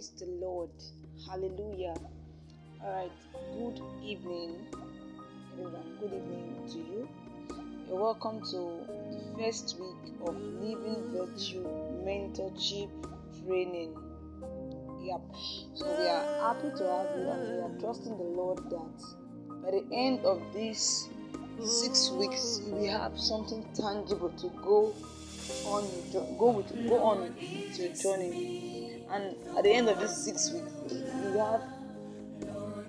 Praise the Lord. Hallelujah. All right. Good evening, everyone. Good evening to you. Welcome to the first week of Living Virtue Mentorship Training. Yep. So we are happy to have you and we are trusting the Lord that by the end of these six weeks we have something tangible to go on go with go on with your journey and at the end of this six weeks we have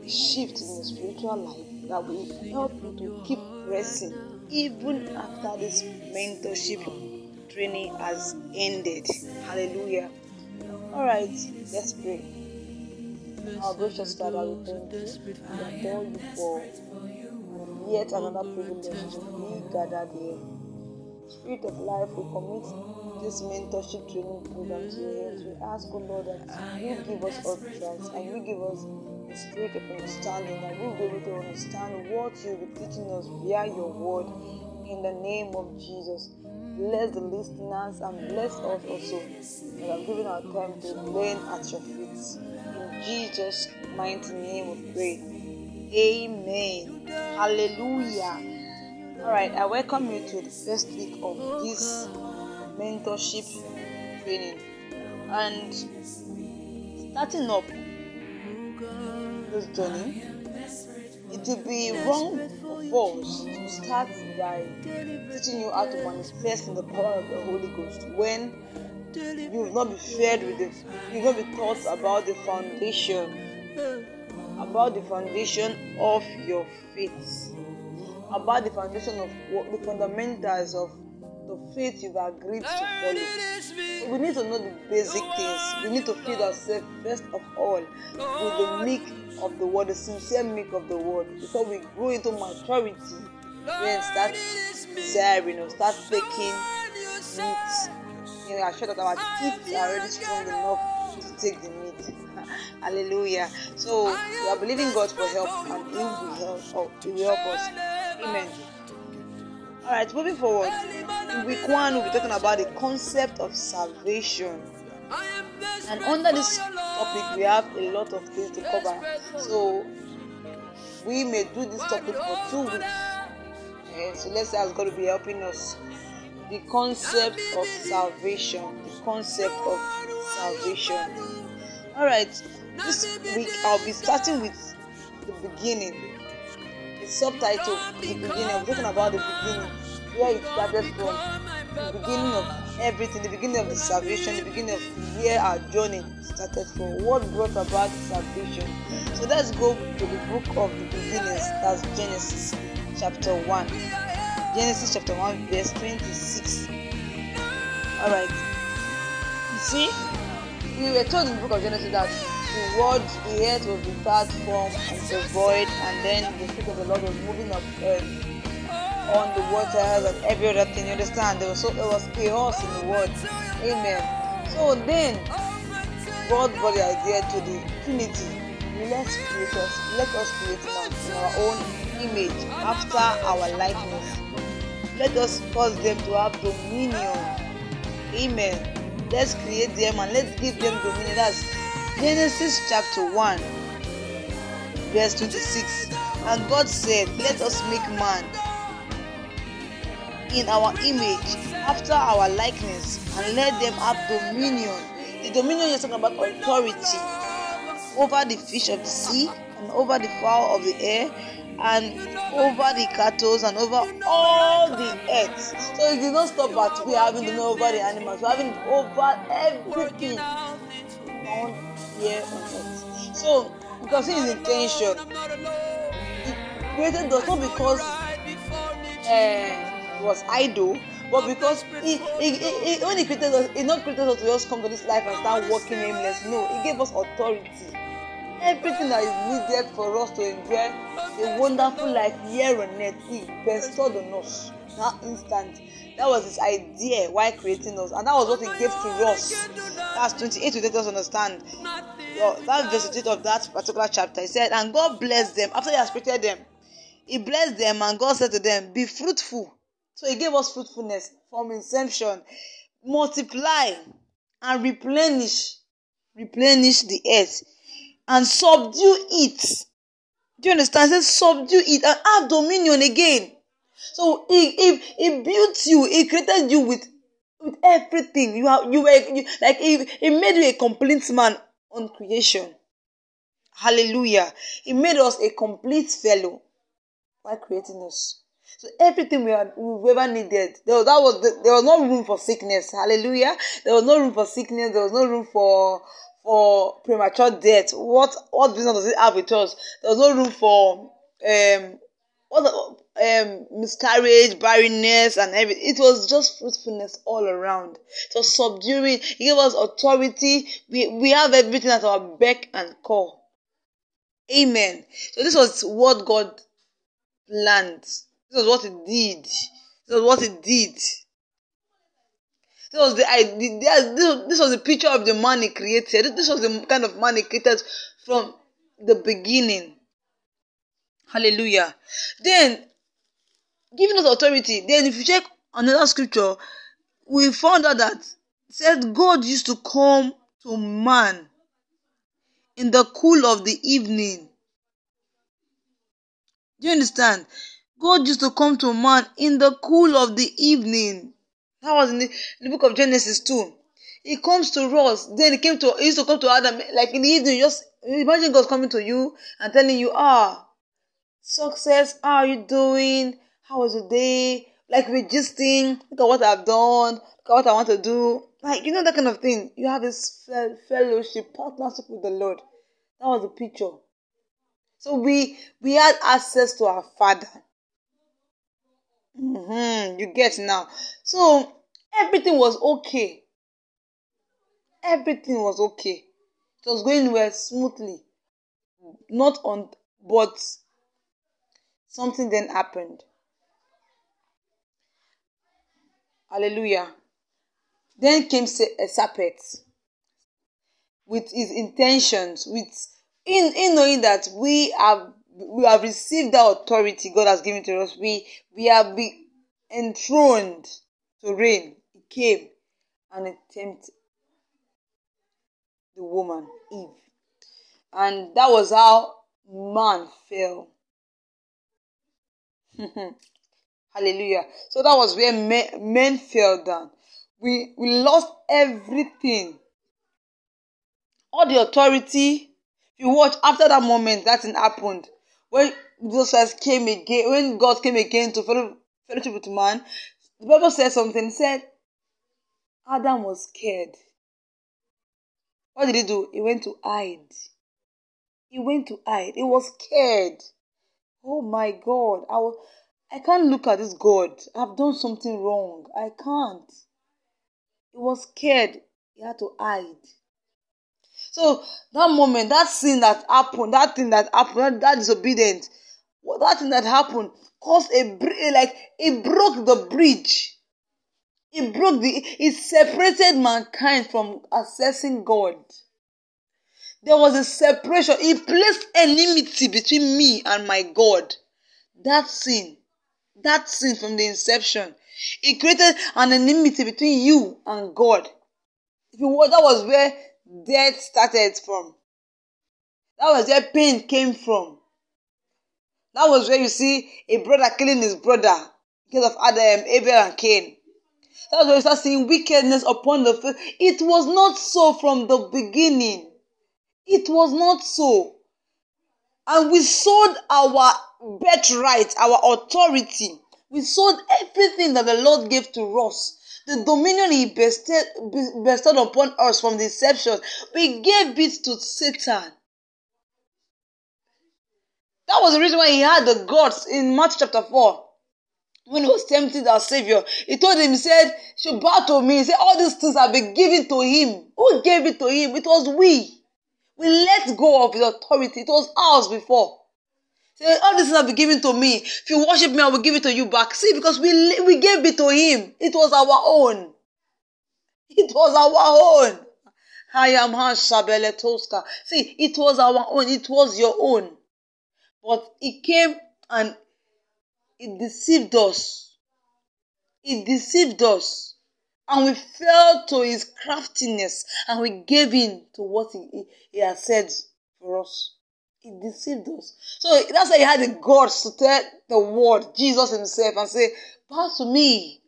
shift in your spiritual life that will help you to keep pressing even after this mentorship training has ended. Hallelujah. All right let's pray. Our gracious father we thank you. We adore you for yet another privilege to be gathered here. Spirit of life, we commit this mentorship training program to. We ask, O Lord, that you give us utterance and you give us the spirit of understanding, that we'll be able to understand what you'll be teaching us via your word in the name of Jesus. Bless the listeners and bless us also that have given our time to learn at your feet. In Jesus' mighty name we pray. Amen. Hallelujah. All right, I welcome you to the first week of this mentorship training. And starting up this journey, it will be wrong for us to start by teaching you how to manifest in the power of the Holy Ghost when you will not be fed with it. You will not be taught about the foundation, about the foundation of your faith about the foundation of the fundamentals of the faith you've agreed to follow. we need to know the basic things. We need to feed ourselves first of all with the milk of the word, the sincere milk of the word, before we grow into maturity. Then start desiring or start taking meat. You know, sure that our teeth are already strong enough to take the meat. Hallelujah. So we are believing God for help, and He will help. Oh, He will help us. Amen. All right, moving forward. In week one, we'll be talking about the concept of salvation. And under this topic, we have a lot of things to cover. So we may do this topic for two weeks. Okay, so let's ask God to be helping us. The concept of salvation. The concept of salvation. All right, this week I'll be starting with the beginning The subtitle the beginning i'm talking about the beginning where it started from? The beginning of everything the beginning of the salvation the beginning of where our journey started from. What brought about salvation? So let's go to the book of the beginnings. That's genesis chapter 1 genesis chapter 1 verse 26 all right. You see we were told in the book of genesis that the world, the earth was without form and the void, and then the Spirit of the Lord was moving up um, on the waters and every other thing. You understand? There was so there was chaos in the world. Amen. So then God brought the idea to the Trinity. Let's create us, let us create in our own image, after our likeness. Let us cause them to have dominion. Amen. Let's create them and let's give them dominion. That's Genesis chapter 1, verse 26. And God said, Let us make man in our image, after our likeness, and let them have dominion. The dominion is talking about authority over the fish of the sea, and over the fowl of the air, and over the cattle, and over all the earth. So it did not stop at we having dominion over the animals, we're having over everything found here on earth. So you can see his intention. He created us not because uh, was idle, but because he, he, he, he when he created us, he not created us to just come to this life and start walking aimless. No, he gave us authority. Everything that is needed for us to enjoy a wonderful life here on earth, he bestowed on us that instant. That was his idea why creating us, and that was what he gave to us. That's 28 to let us understand. that verse 8 of that particular chapter. He said, And God blessed them after he has created them. He blessed them, and God said to them, Be fruitful. So he gave us fruitfulness from inception. Multiply and replenish replenish the earth and subdue it. Do you understand? It says subdue it and have dominion again. So he, he, he built you, he created you with, with everything. You are you were you, like he, he made you a complete man on creation. Hallelujah. He made us a complete fellow by creating us. So everything we, had, we ever needed, there was, that was the, there was no room for sickness. Hallelujah. There was no room for sickness. There was no room for for premature death. What what business does it have with us? There was no room for um what um miscarriage, barrenness, and everything. It was just fruitfulness all around. It was subduing. He gave us authority. We we have everything at our beck and call. Amen. So this was what God planned. This was what He did. This was what He did. This was the idea. This was the picture of the man He created. This was the kind of man He created from the beginning. Hallelujah. Then, giving us authority. Then, if you check another scripture, we found out that said God used to come to man in the cool of the evening. Do you understand? God used to come to man in the cool of the evening. That was in the, in the book of Genesis too. He comes to us. Then he came to he used to come to Adam like in the evening. Just imagine God coming to you and telling you, ah, success. How are you doing? How was your day? Like we're. Look at what I've done. Look at what I want to do. Like you know that kind of thing. You have this fellowship, partnership with the Lord. That was the picture. So we we had access to our Father. Mm-hmm, you get now. So everything was okay. Everything was okay. It was going well smoothly. Not on, but something then happened. Hallelujah. Then came a serpent with his intentions, with in, in knowing that we have we have received that authority God has given to us. We we have been enthroned to reign. He came and he tempted the woman Eve, and that was how man fell. Hallelujah. So that was where men, men fell down. We we lost everything. All the authority. If you watch after that moment, that thing happened. When Jesus came again, when God came again to fellow, fellowship with man, the Bible says something. It said Adam was scared. What did he do? He went to hide. He went to hide. He was scared. Oh my God. I was I can't look at this God. I've done something wrong. I can't. He was scared. He had to hide. So that moment, that sin that happened, that thing that happened, that, that disobedience, that thing that happened caused a like it broke the bridge. It broke the it separated mankind from accessing God. There was a separation. It placed enmity between me and my God. That sin that sin from the inception. It created an enmity between you and God. If you that was where death started from. That was where pain came from. That was where you see a brother killing his brother because of Adam, um, Abel, and Cain. That was where you start seeing wickedness upon the face. It was not so from the beginning. It was not so. And we sold our birthright, our authority. We sold everything that the Lord gave to us. The dominion He bestowed, upon us from deception. We gave it to Satan. That was the reason why he had the gods in Matthew chapter 4. When he was tempted our Savior, he told him, he said, should bow to me. He said, all these things have been given to him. Who gave it to him? It was we. We let go of his authority. It was ours before. All this have been given to me. If you worship me, I will give it to you back. See, because we we gave it to him. It was our own. It was our own. I am. See, it was our own. It was your own. But it came and it deceived us. It deceived us. and we fell to his craftiness and we gave in to what he, he, he said for us. He deceived us. So that's why he had the guts to tell the world, Jesus himself, and say, Bow to me.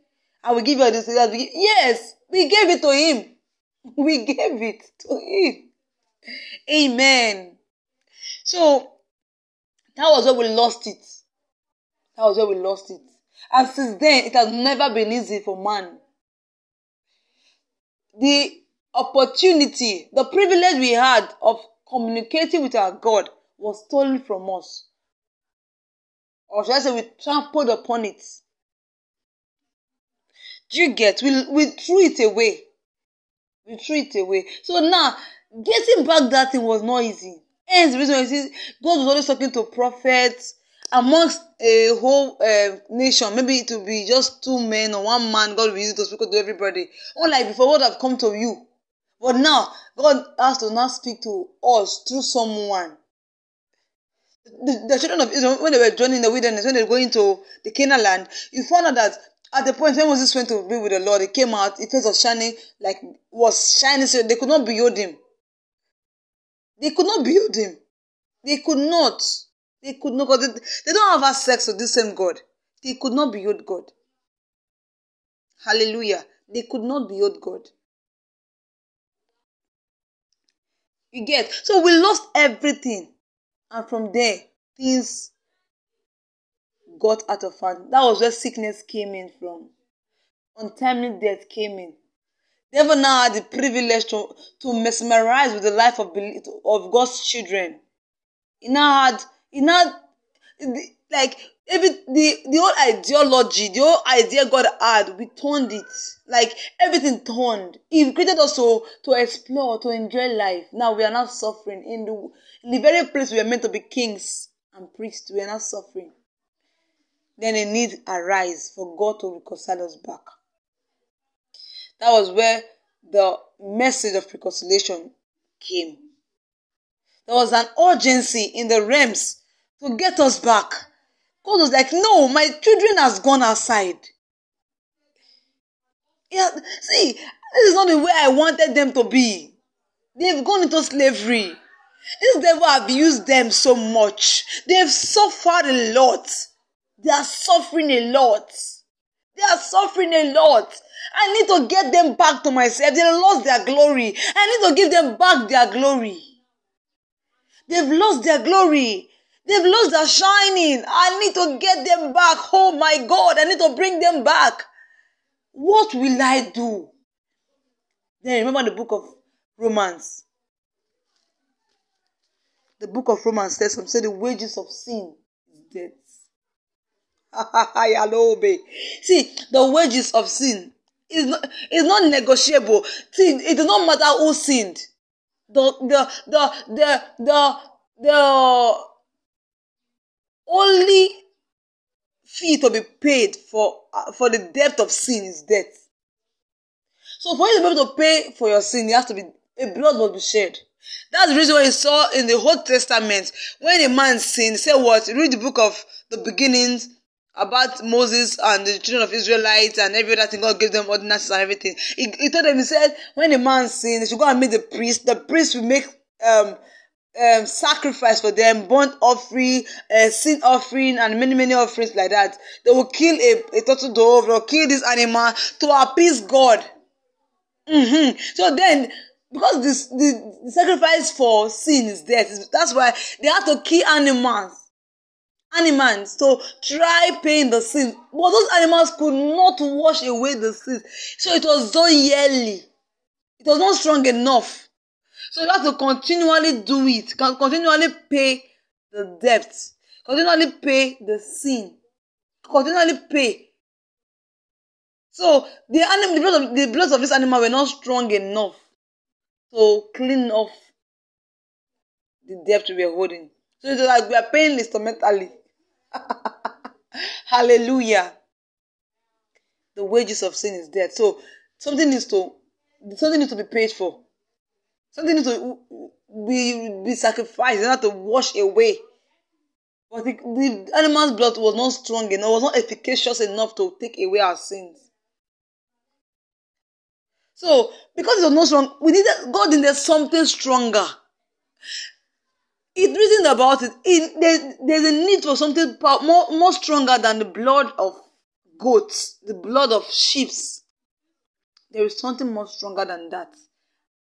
I will give you this. Yes, we gave it to him. We gave it to him. Amen. So that was where we lost it. That was where we lost it. And since then, it has never been easy for man. The opportunity, the privilege we had of communicating with our God was stolen from us. Or should I say, we trampled upon it. Do you get? We, we threw it away. We threw it away. So now, getting back that thing was not easy. Hence, the reason why see, God was always talking to prophets amongst a whole uh, nation. Maybe it will be just two men or one man. God will use to speak to everybody. Unlike before, what have come to you. But now, God has to now speak to us through someone. The, the children of Israel, when they were joining the wilderness, when they were going to the Canaan land, you found out that at the point when Moses went to be with the Lord, he came out, his face was shining, like was shining, so they could not behold him. They could not behold him. They could not. They could not, they, they don't have sex with this same God. They could not behold God. Hallelujah. They could not behold God. You get? So we lost everything. And from there, things got out of hand. That was where sickness came in from. Untimely death came in. Devil now had the privilege to, to mesmerize with the life of, of God's children. He now had, he now, like, every, the, the whole ideology, the whole idea God had, we turned it. Like, everything turned. He created us to, to explore, to enjoy life. Now we are not suffering. In the, in the very place we are meant to be kings and priests, we are not suffering then a need arise for God to reconcile us back. That was where the message of reconciliation came. There was an urgency in the realms to get us back. God was like, no, my children has gone outside. Yeah, see, this is not the way I wanted them to be. They've gone into slavery. This devil have used them so much. They've suffered a lot. They are suffering a lot. They are suffering a lot. I need to get them back to myself. They lost their glory. I need to give them back their glory. They've lost their glory. They've lost their shining. I need to get them back. Oh my God, I need to bring them back. What will I do? Then remember the book of Romans. The book of Romans says, some say the wages of sin is death. See, the wages of sin is not, is not negotiable. See, it does not matter who sinned. The, the, the, the, the, the only fee to be paid for, uh, for the debt of sin is death. So for you to be able to pay for your sin, you have to be, a blood must be shed. That's the reason why you saw in the Old Testament, when a man sinned, say what? Read the book of the beginnings, about Moses and the children of Israelites and every other thing. God gave them ordinances and everything. He, he told them, he said, when a man sins, they should go and meet the priest. The priest will make um, um, sacrifice for them, burnt offering, uh, sin offering, and many, many offerings like that. They will kill a, a turtle dove, or kill this animal to appease God. Mm-hmm. So then, because this, the, the sacrifice for sin is death, that's why they have to kill animals animals to try paying the sin. But those animals could not wash away the sin. So it was done yearly. It was not strong enough. So you have to continually do it, continually pay the debt, continually pay the sin, continually pay. So the animal, the blood of, the blood of this animal were not strong enough to clean off the debt we were holding. So it's like we are paying instrumentally. Hallelujah. The wages of sin is death. So something needs to something needs to be paid for. Something needs to be, be sacrificed in order to wash away. But the, the animal's blood was not strong enough, was not efficacious enough to take away our sins. So, because it was not strong, we needed God needed something stronger. It reasoned about it. it there, there's a need for something more, more stronger than the blood of goats, the blood of sheep. There is something more stronger than that.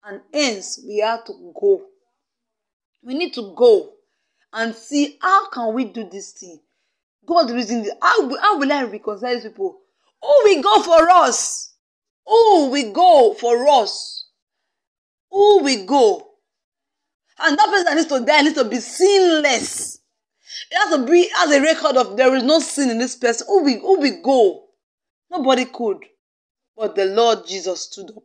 And hence, we have to go. We need to go and see how can we do this thing. God reasoned it. How, how will I reconcile these people? Who will go for us? Who will go for us? Who will go? And that person that needs to die needs to be sinless. It has to be as a record of there is no sin in this person. Who will, who will go? Nobody could. But the Lord Jesus stood up.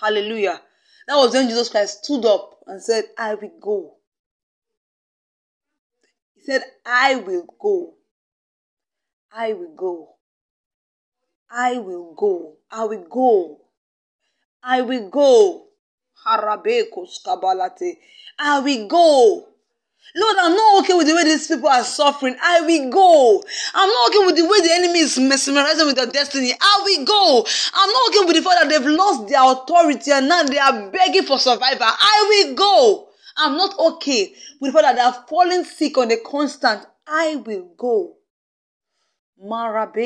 Hallelujah. That was when Jesus Christ stood up and said, I will go. He said, I will go. I will go. I will go. I will go. I will go. Harabekos kabalate. I will go. Lord, I'm not okay with the way these people are suffering. I will go. I'm not okay with the way the enemy is mesmerizing with their destiny. I will go. I'm not okay with the fact that they've lost their authority and now they are begging for survival. I will go. I'm not okay with the fact that they are falling sick on a constant. I will go. I'm not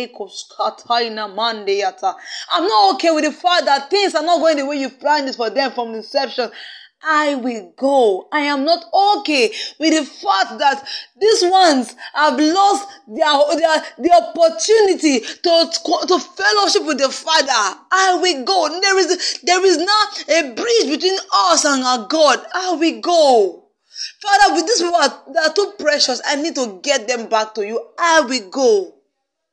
okay with the fact that things are not going the way you planned it for them from inception. I will go. I am not okay with the fact that these ones have lost their, their, the opportunity to, to fellowship with the Father. I will go. There is, there is now a bridge between us and our God. I will go. Father, with these people they are too precious. I need to get them back to you. I will go.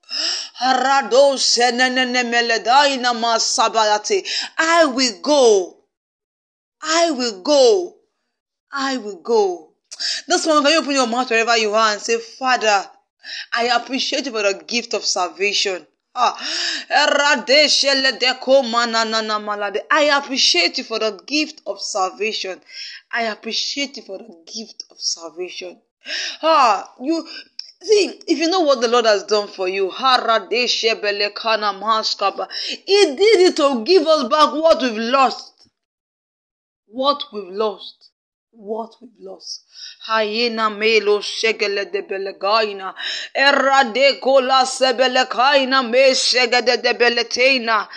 I will go. I will go. I will go. This one, can you open your mouth wherever you are and say, Father, I appreciate you for the gift of salvation. Ah, I appreciate you for the gift of salvation. I appreciate you for the gift of salvation. Ah, you See, if you know what the Lord has done for you, He did it to give us back what we've lost what we've lost. What we've lost. Hyena melo shegele de belegaina. Erra de kaina me shegede de beletena.